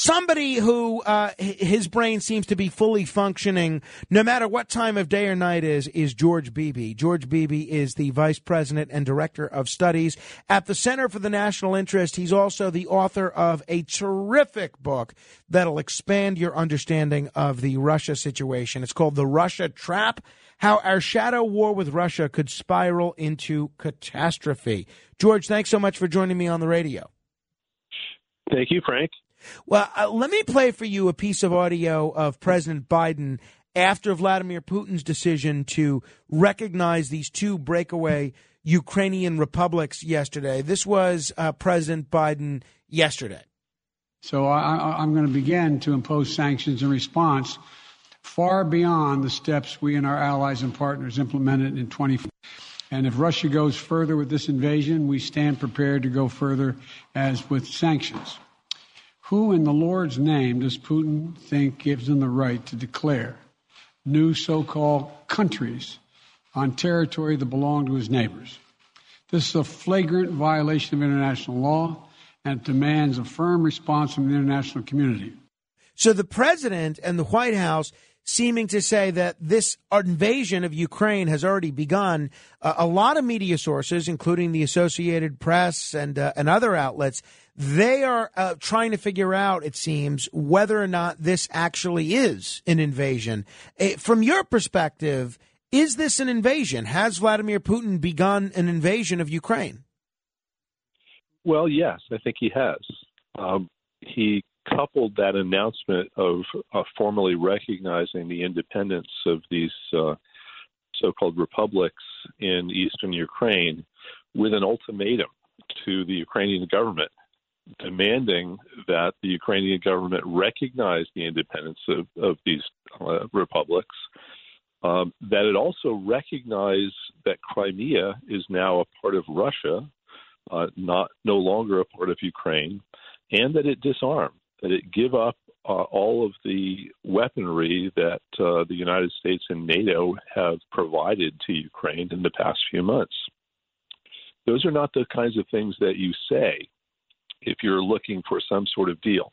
somebody who uh, his brain seems to be fully functioning no matter what time of day or night is is George Beebe. George Beebe is the vice president and director of studies at the Center for the National Interest. He's also the author of a terrific book that'll expand your understanding of the Russia situation. It's called The Russia Trap how our shadow war with Russia could spiral into catastrophe. George, thanks so much for joining me on the radio. Thank you, Frank. Well, uh, let me play for you a piece of audio of President Biden after Vladimir Putin's decision to recognize these two breakaway Ukrainian republics yesterday. This was uh, President Biden yesterday. So I, am going to begin to impose sanctions in response far beyond the steps we and our allies and partners implemented in 20. And if Russia goes further with this invasion, we stand prepared to go further as with sanctions. Who in the Lord's name does Putin think gives him the right to declare new so called countries on territory that belong to his neighbors? This is a flagrant violation of international law and demands a firm response from the international community. So the president and the White House seeming to say that this invasion of Ukraine has already begun. Uh, a lot of media sources, including the Associated Press and uh, and other outlets, they are uh, trying to figure out, it seems, whether or not this actually is an invasion. Uh, from your perspective, is this an invasion? Has Vladimir Putin begun an invasion of Ukraine? Well, yes, I think he has. Um, he coupled that announcement of uh, formally recognizing the independence of these uh, so-called republics in eastern Ukraine with an ultimatum to the Ukrainian government demanding that the Ukrainian government recognize the independence of, of these uh, republics, um, that it also recognize that Crimea is now a part of Russia, uh, not no longer a part of Ukraine, and that it disarm that it give up uh, all of the weaponry that uh, the United States and NATO have provided to Ukraine in the past few months. Those are not the kinds of things that you say if you're looking for some sort of deal.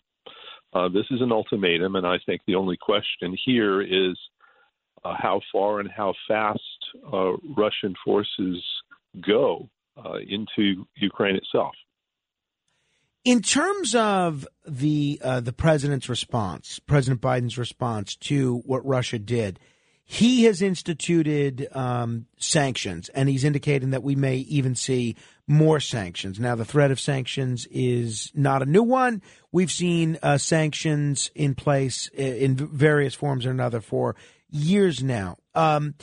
Uh, this is an ultimatum, and I think the only question here is uh, how far and how fast uh, Russian forces go uh, into Ukraine itself. In terms of the uh, the president's response, President Biden's response to what Russia did, he has instituted um, sanctions, and he's indicating that we may even see more sanctions. Now, the threat of sanctions is not a new one. We've seen uh, sanctions in place in various forms or another for years now. Um,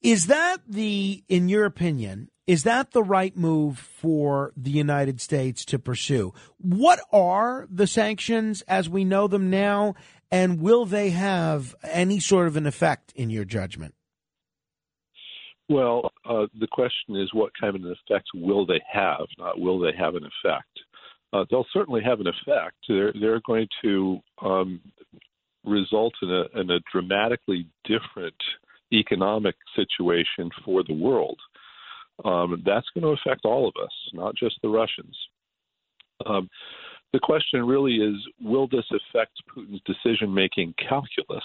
is that the, in your opinion, is that the right move for the United States to pursue? What are the sanctions as we know them now, and will they have any sort of an effect in your judgment? Well, uh, the question is what kind of an effect will they have, not will they have an effect. Uh, they'll certainly have an effect. They're, they're going to um, result in a, in a dramatically different economic situation for the world um, that's going to affect all of us, not just the Russians. Um, the question really is will this affect Putin's decision making calculus?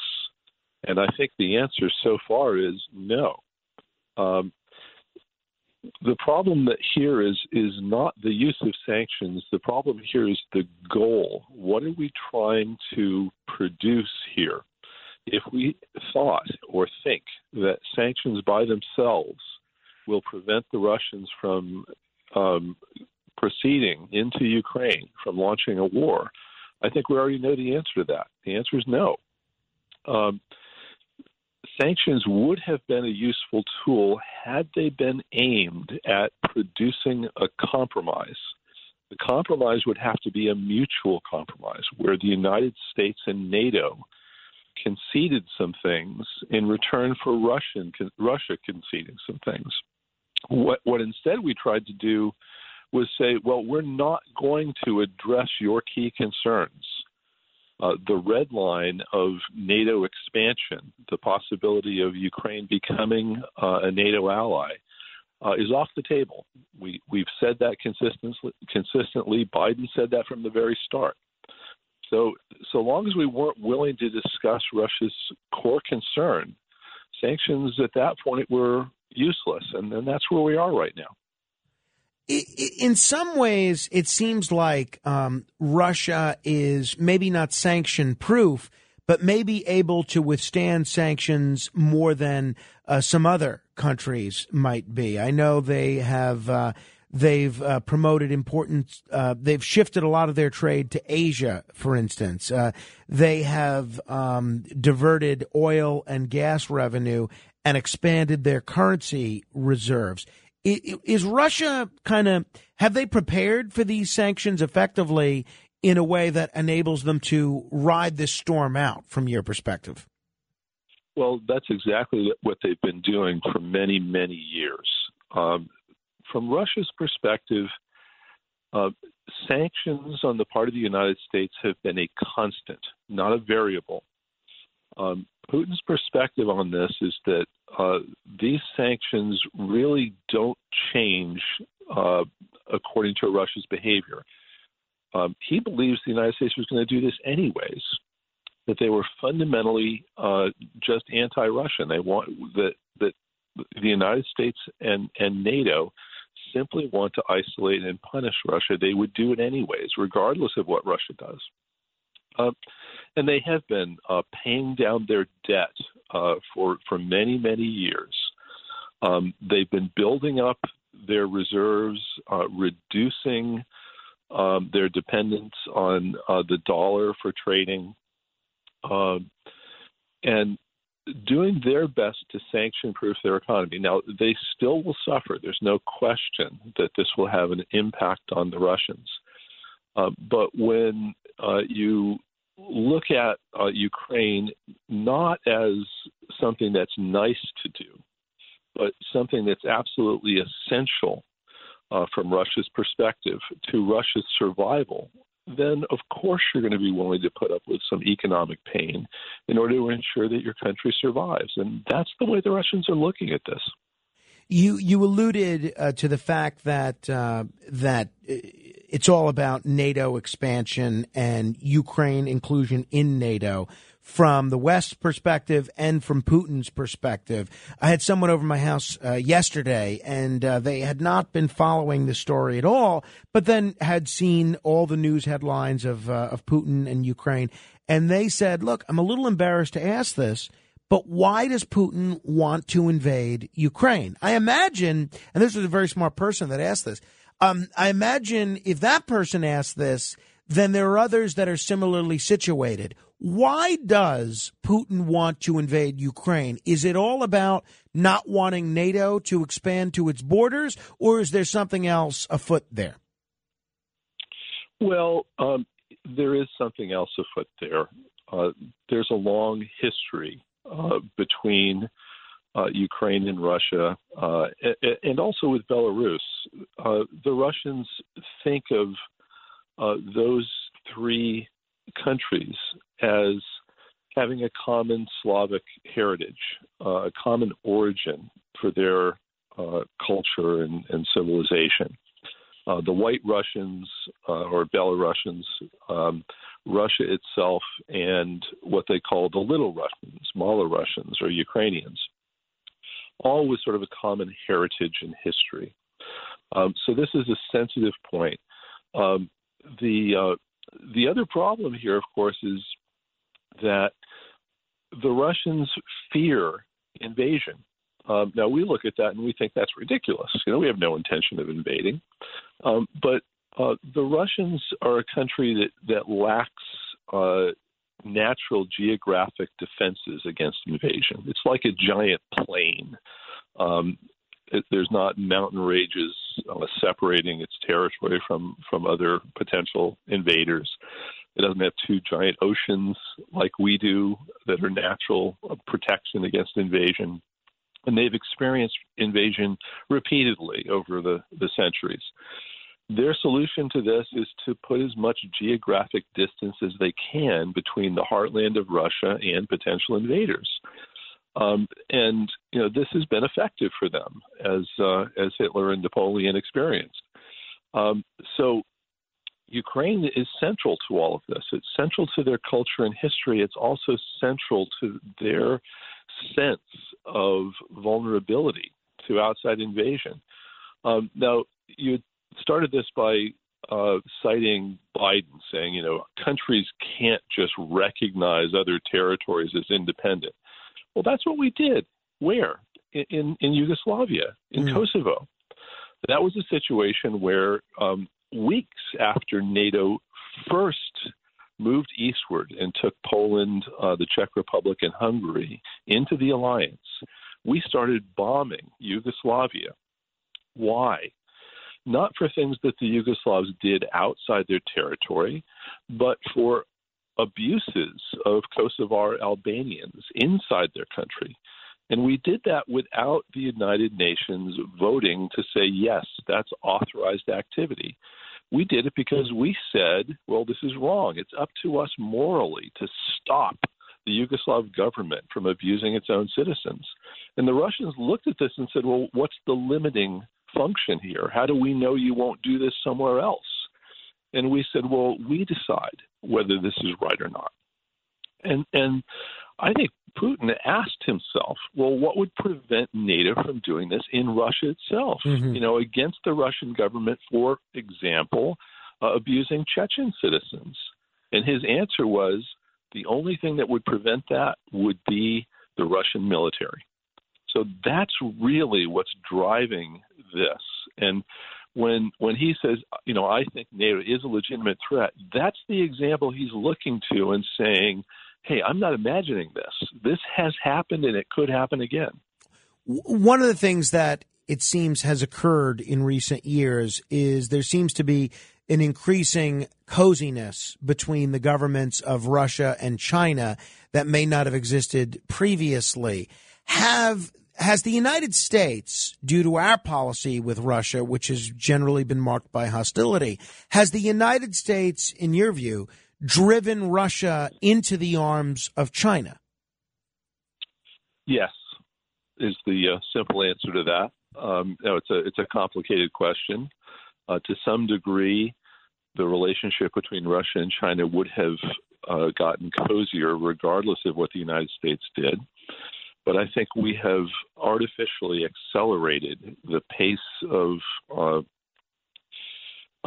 And I think the answer so far is no. Um, the problem that here is is not the use of sanctions. The problem here is the goal. What are we trying to produce here? If we thought or think that sanctions by themselves will prevent the Russians from um, proceeding into Ukraine, from launching a war? I think we already know the answer to that. The answer is no. Um, sanctions would have been a useful tool had they been aimed at producing a compromise. The compromise would have to be a mutual compromise where the United States and NATO conceded some things in return for Russian, Russia conceding some things. What, what instead we tried to do was say, well, we're not going to address your key concerns. Uh, the red line of NATO expansion, the possibility of Ukraine becoming uh, a NATO ally, uh, is off the table. We, we've said that consistently, consistently. Biden said that from the very start. So so long as we weren't willing to discuss Russia's core concern, sanctions at that point were useless, and, and that's where we are right now. In some ways, it seems like um, Russia is maybe not sanction proof, but maybe able to withstand sanctions more than uh, some other countries might be. I know they have. Uh, They've uh, promoted important, uh, they've shifted a lot of their trade to Asia, for instance. Uh, they have um, diverted oil and gas revenue and expanded their currency reserves. Is Russia kind of, have they prepared for these sanctions effectively in a way that enables them to ride this storm out from your perspective? Well, that's exactly what they've been doing for many, many years. Um, from Russia's perspective, uh, sanctions on the part of the United States have been a constant, not a variable. Um, Putin's perspective on this is that uh, these sanctions really don't change uh, according to Russia's behavior. Um, he believes the United States was going to do this anyways. That they were fundamentally uh, just anti-Russian. They want that that the United States and and NATO simply want to isolate and punish Russia, they would do it anyways, regardless of what Russia does. And they have been uh, paying down their debt uh, for for many many years. Um, they've been building up their reserves, uh, reducing um, their dependence on uh, the dollar for trading, um, and doing their best to sanction proof their economy. Now, they still will suffer. There's no question that this will have an impact on the Russians. Uh, but when uh, you look at uh, Ukraine not as something that's nice to do, but something that's absolutely essential uh, from Russia's perspective to Russia's survival then of course you're going to be willing to put up with some economic pain in order to ensure that your country survives. And that's the way the Russians are looking at this. You you alluded uh, to the fact that uh, that it's all about NATO expansion and Ukraine inclusion in NATO from the West's perspective and from Putin's perspective. I had someone over my house uh, yesterday, and uh, they had not been following the story at all, but then had seen all the news headlines of uh, of Putin and Ukraine, and they said, "Look, I'm a little embarrassed to ask this." But why does Putin want to invade Ukraine? I imagine, and this was a very smart person that asked this. Um, I imagine if that person asked this, then there are others that are similarly situated. Why does Putin want to invade Ukraine? Is it all about not wanting NATO to expand to its borders, or is there something else afoot there? Well, um, there is something else afoot there. Uh, there's a long history uh, between uh, Ukraine and Russia, uh, and also with Belarus. Uh, the Russians think of uh, those three countries as having a common Slavic heritage, uh, a common origin for their culture and, and civilization. The White Russians or Belarusians, um, Russia itself, and what they call the Little Russians, smaller Russians or Ukrainians, all with sort of a common heritage and history. Um, so this is a sensitive point. Um, the uh, the other problem here, of course, is that the Russians fear invasion. Um, now we look at that and we think that's ridiculous. You know, we have no intention of invading, um, but uh, the Russians are a country that that lacks uh, natural geographic defenses against invasion. It's like a giant plain. Um, it, there's not mountain ranges uh, separating its territory from from other potential invaders. It doesn't have two giant oceans like we do that are natural uh, protection against invasion. And they've experienced invasion repeatedly over the, the centuries. Their solution to this is to put as much geographic distance as they can between the heartland of Russia and potential invaders. Um, and you know this has been effective for them as uh, as Hitler and Napoleon experienced. Um, so Ukraine is central to all of this. It's central to their culture and history. It's also central to their sense of vulnerability to outside invasion. Um, now, you started this by uh, citing Biden, saying, you know, countries can't just recognize other territories as independent. Well, that's what we did. Where? In, in, Yugoslavia, in mm. Kosovo. That was a situation where um, weeks after NATO first moved eastward and took Poland, uh, the Czech Republic, and Hungary into the alliance, we started bombing Yugoslavia. Why? Not for things that the Yugoslavs did outside their territory, but for abuses of Kosovar Albanians inside their country. And we did that without the United Nations voting to say, yes, that's authorized activity. We did it because we said, well, this is wrong. It's up to us morally to stop the Yugoslav government from abusing its own citizens. And the Russians looked at this and said, well, what's the limiting function here? How do we know you won't do this somewhere else? And we said, well, we decide whether this is right or not. And and I think Putin asked himself, well, what would prevent NATO from doing this in Russia itself? Mm-hmm. You know, against the Russian government, for example, uh, abusing Chechen citizens. And his answer was the only thing that would prevent that would be the Russian military. So that's really what's driving this. And when when he says, you know, I think NATO is a legitimate threat, that's the example he's looking to and saying, hey, I'm not imagining this. This has happened and it could happen again. One of the things that it seems has occurred in recent years is there seems to be an increasing coziness between the governments of Russia and China that may not have existed previously. Have has the United States, due to our policy with Russia, which has generally been marked by hostility, has the United States, in your view, driven Russia into the arms of China? Yes, is the uh, simple answer to that. Um, know, it's a it's a complicated question. Uh, to some degree, the relationship between Russia and China would have uh, gotten cozier regardless of what the United States did. But I think we have artificially accelerated the pace of uh,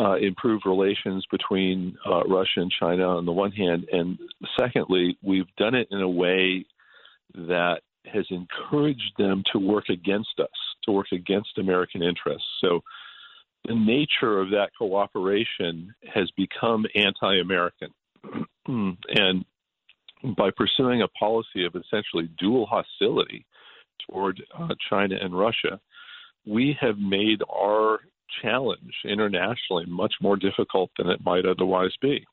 uh, improve relations between uh, Russia and China on the one hand, and secondly, we've done it in a way that has encouraged them to work against us, to work against American interests. So the nature of that cooperation has become anti American. and by pursuing a policy of essentially dual hostility toward uh, China and Russia, we have made our challenge internationally much more difficult than it might otherwise be.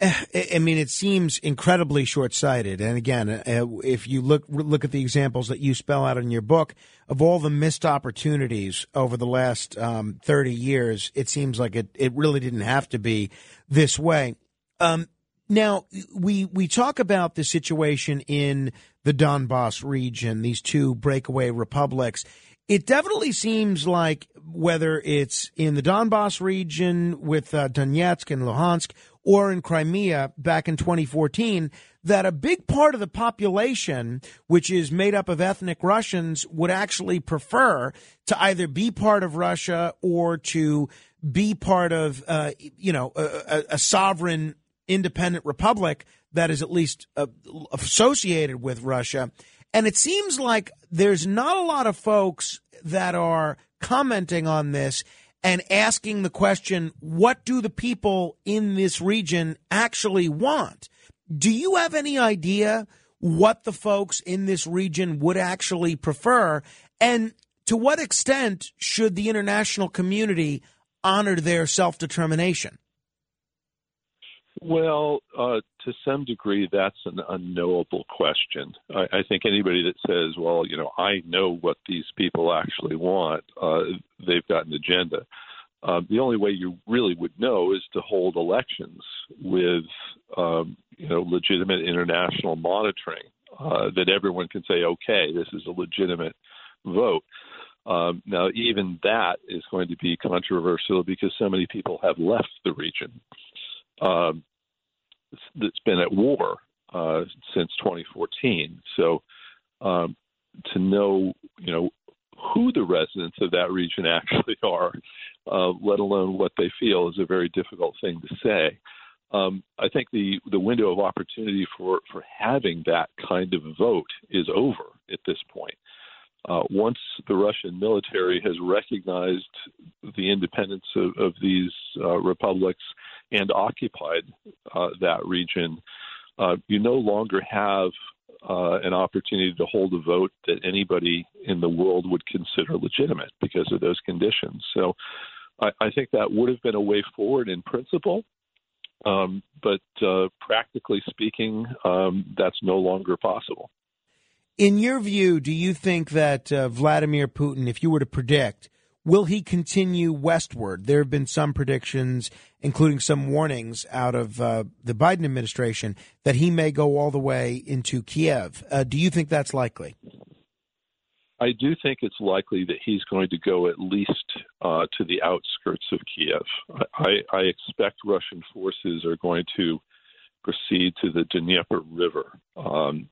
Eh, I mean, it seems incredibly short-sighted. And again, uh, if you look look at the examples that you spell out in your book of all the missed opportunities over the last um, thirty years, it seems like it it really didn't have to be this way. Um, now we we talk about the situation in the Donbass region, these two breakaway republics. It definitely seems like whether it's in the Donbass region with uh, Donetsk and Luhansk or in Crimea back in 2014, that a big part of the population, which is made up of ethnic Russians, would actually prefer to either be part of Russia or to be part of, uh, you know, a, a, sovereign independent republic that is at least uh, associated with Russia. And it seems like there's not a lot of folks that are commenting on this and asking the question, what do the people in this region actually want? Do you have any idea what the folks in this region would actually prefer? And to what extent should the international community honor their self determination? Well, uh, to some degree, that's an unknowable question. I, I, think anybody that says, "Well, you know, I know what these people actually want," uh, they've got an agenda. Uh, the only way you really would know is to hold elections with, um, you know, legitimate international monitoring uh, that everyone can say, "Okay, this is a legitimate vote." Um, now, even that is going to be controversial because so many people have left the region um, that's been at war uh, since 2014. So, um, to know, you know, who the residents of that region actually are, uh, let alone what they feel, is a very difficult thing to say. Um, I think the the window of opportunity for for having that kind of vote is over at this point. Uh, once the Russian military has recognized the independence of, of these uh, republics and occupied uh, that region, uh, you no longer have uh, an opportunity to hold a vote that anybody in the world would consider legitimate because of those conditions. So I, I think that would have been a way forward in principle. Um, but uh, practically speaking, um, that's no longer possible. In your view, do you think that uh, Vladimir Putin, if you were to predict, will he continue westward? There have been some predictions, including some warnings out of uh, the Biden administration, that he may go all the way into Kiev. Uh, do you think that's likely? I do think it's likely that he's going to go at least uh, to the outskirts of Kiev. I, I, expect Russian forces are going to proceed to the Dnieper River, um,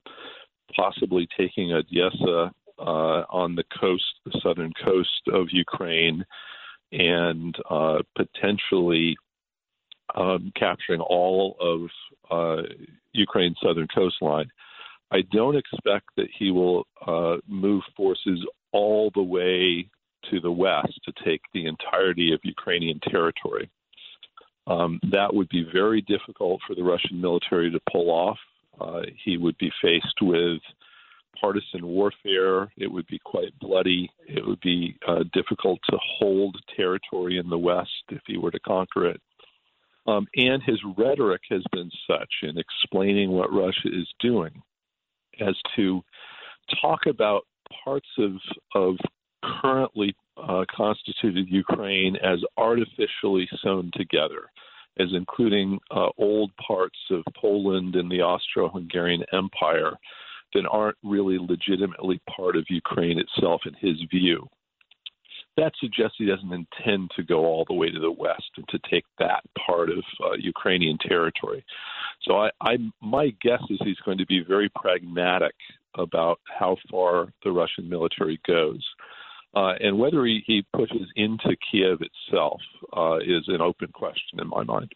possibly taking Odessa on the coast, the southern coast of Ukraine, and uh, potentially um, capturing all of uh, Ukraine's southern coastline. I don't expect that he will uh, move forces all the way to the west to take the entirety of Ukrainian territory. Um, that would be very difficult for the Russian military to pull off. Uh, he would be faced with partisan warfare. It would be quite bloody. It would be uh, difficult to hold territory in the West if he were to conquer it. Um, and his rhetoric has been such in explaining what Russia is doing as to talk about parts of of currently uh, constituted Ukraine as artificially sewn together, as including uh, old parts of Poland and the Austro-Hungarian Empire that aren't really legitimately part of Ukraine itself, in his view. That suggests he doesn't intend to go all the way to the west and to take that part of uh, Ukrainian territory. So I, I, my guess is he's going to be very pragmatic about how far the Russian military goes. Uh, and whether he, he, pushes into Kiev itself uh, is an open question in my mind.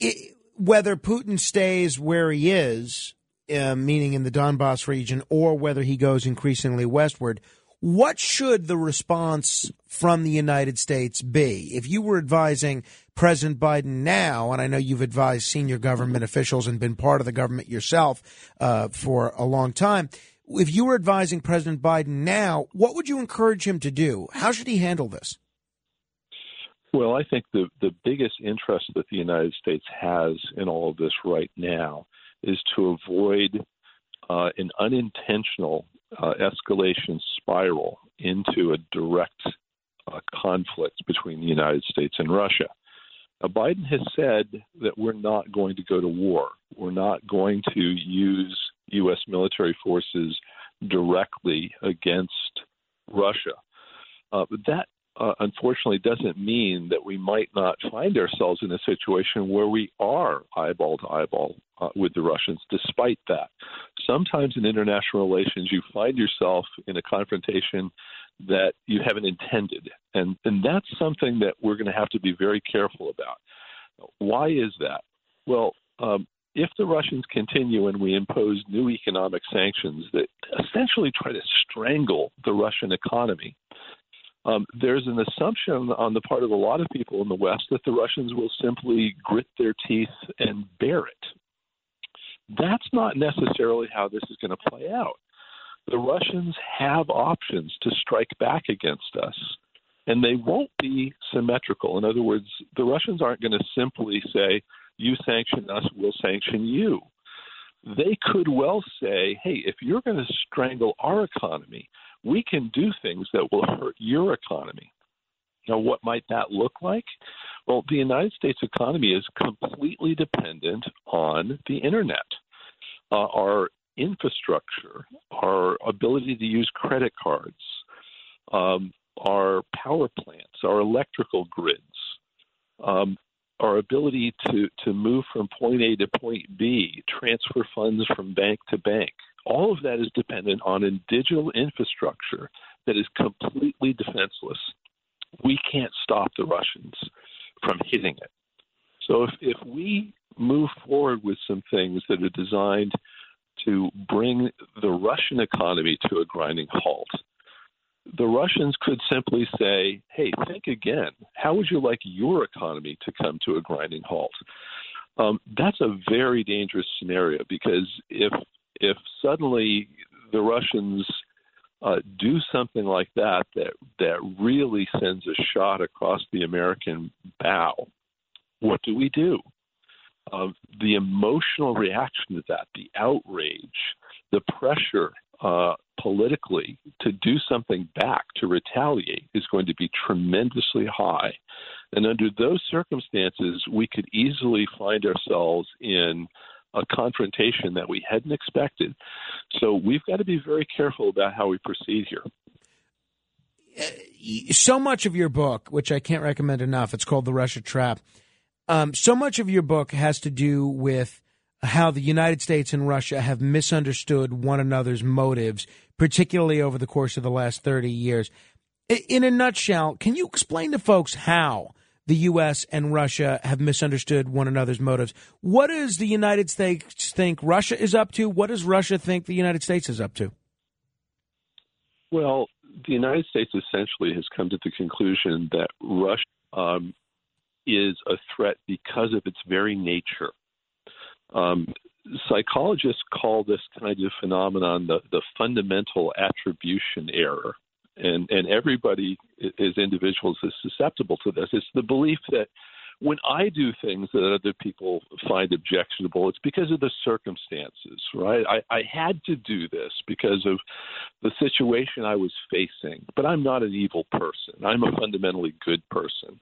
It, whether Putin stays where he is, uh, meaning in the Donbass region, or whether he goes increasingly westward, what should the response from the United States be? If you were advising President Biden now, and I know you've advised senior government officials and been part of the government yourself uh, for a long time, if you were advising President Biden now, what would you encourage him to do? How should he handle this? Well, I think the, the biggest interest that the United States has in all of this right now is to avoid uh, an unintentional uh, escalation spiral into a direct uh, conflict between the United States and Russia. Now, Biden has said that we're not going to go to war. We're not going to use U.S. military forces directly against Russia. Uh, but that uh, unfortunately doesn't mean that we might not find ourselves in a situation where we are eyeball to eyeball uh, with the Russians, despite that. Sometimes in international relations, you find yourself in a confrontation that you haven't intended. And, and that's something that we're going to have to be very careful about. Why is that? Well, um, if the Russians continue and we impose new economic sanctions that essentially try to strangle the Russian economy, um, there's an assumption on the part of a lot of people in the West that the Russians will simply grit their teeth and bear it. That's not necessarily how this is going to play out. The Russians have options to strike back against us, and they won't be symmetrical. In other words, the Russians aren't going to simply say, You sanction us, we'll sanction you. They could well say, Hey, if you're going to strangle our economy, we can do things that will hurt your economy. Now, what might that look like? Well, the United States economy is completely dependent on the internet. Uh, our infrastructure, our ability to use credit cards, um, our power plants, our electrical grids, um, our ability to, to move from point A to point B, transfer funds from bank to bank. All of that is dependent on a digital infrastructure that is completely defenseless. We can't stop the Russians from hitting it. So if, if we move forward with some things that are designed to bring the Russian economy to a grinding halt, the Russians could simply say, hey, think again. How would you like your economy to come to a grinding halt? Um, that's a very dangerous scenario because if if suddenly the Russians uh, do something like that that that really sends a shot across the American bow, what do we do? Uh, the emotional reaction to that, the outrage, the pressure uh, politically to do something back, to retaliate, is going to be tremendously high. And under those circumstances, we could easily find ourselves in a confrontation that we hadn't expected. So we've got to be very careful about how we proceed here. So much of your book, which I can't recommend enough, it's called The Russia Trap. Um, so much of your book has to do with how the United States and Russia have misunderstood one another's motives, particularly over the course of the last 30 years. In a nutshell, can you explain to folks how the U.S. and Russia have misunderstood one another's motives? What does the United States think Russia is up to? What does Russia think the United States is up to? Well, the United States essentially has come to the conclusion that Russia um, is a threat because of its very nature. Um, psychologists call this kind of phenomenon the, the fundamental attribution error. And, and everybody as individuals is susceptible to this. It's the belief that when I do things that other people find objectionable, it's because of the circumstances, right? I, I had to do this because of the situation I was facing, but I'm not an evil person. I'm a fundamentally good person.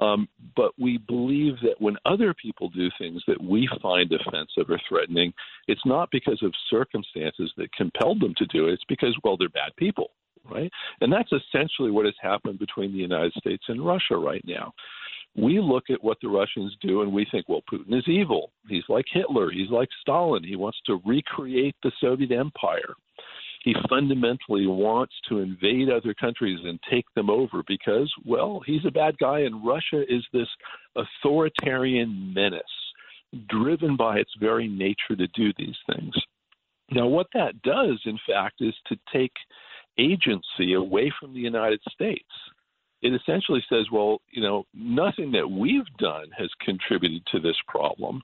Um, but we believe that when other people do things that we find offensive or threatening, it's not because of circumstances that compelled them to do it. It's because, well, they're bad people, right? And that's essentially what has happened between the United States and Russia right now. We look at what the Russians do and we think, well, Putin is evil. He's like Hitler. He's like Stalin. He wants to recreate the Soviet Empire he fundamentally wants to invade other countries and take them over because, well, he's a bad guy, and Russia is this authoritarian menace driven by its very nature to do these things. Now, what that does, in fact, is to take agency away from the United States it essentially says, well, you know, nothing that we've done has contributed to this problem,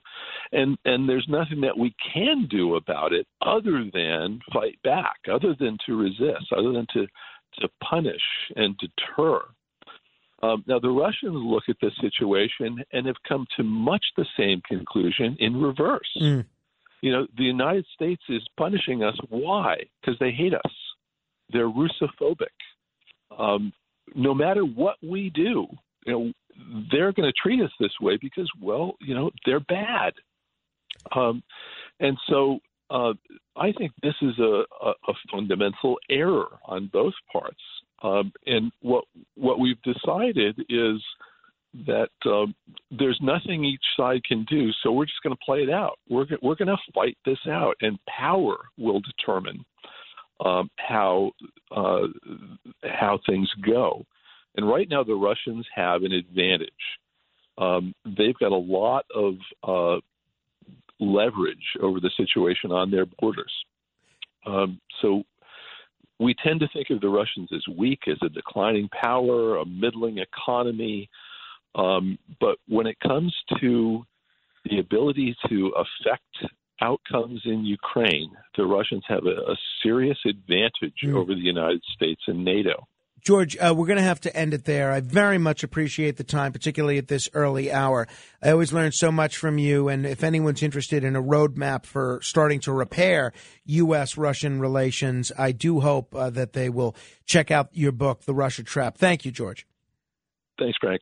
and and there's nothing that we can do about it other than fight back, other than to resist, other than to to punish and deter. Um, now, the Russians look at this situation and have come to much the same conclusion in reverse. Mm. You know, the United States is punishing us. Why? Because they hate us. They're Russophobic. Um, no matter what we do, you know, they're going to treat us this way because, well, you know, they're bad. Um, and so uh, I think this is a, a, a, fundamental error on both parts. Um, and what what we've decided is that um, there's nothing each side can do, so we're just going to play it out. We're we're going to fight this out, and power will determine um, how uh, how things go. And right now, the Russians have an advantage. Um, they've got a lot of uh, leverage over the situation on their borders. Um, so we tend to think of the Russians as weak, as a declining power, a middling economy. Um, but when it comes to the ability to affect outcomes in Ukraine, the Russians have a, a serious advantage mm. over the United States and NATO. George, uh, we're going to have to end it there. I very much appreciate the time, particularly at this early hour. I always learn so much from you. And if anyone's interested in a roadmap for starting to repair U.S. Russian relations, I do hope uh, that they will check out your book, The Russia Trap. Thank you, George. Thanks, Greg.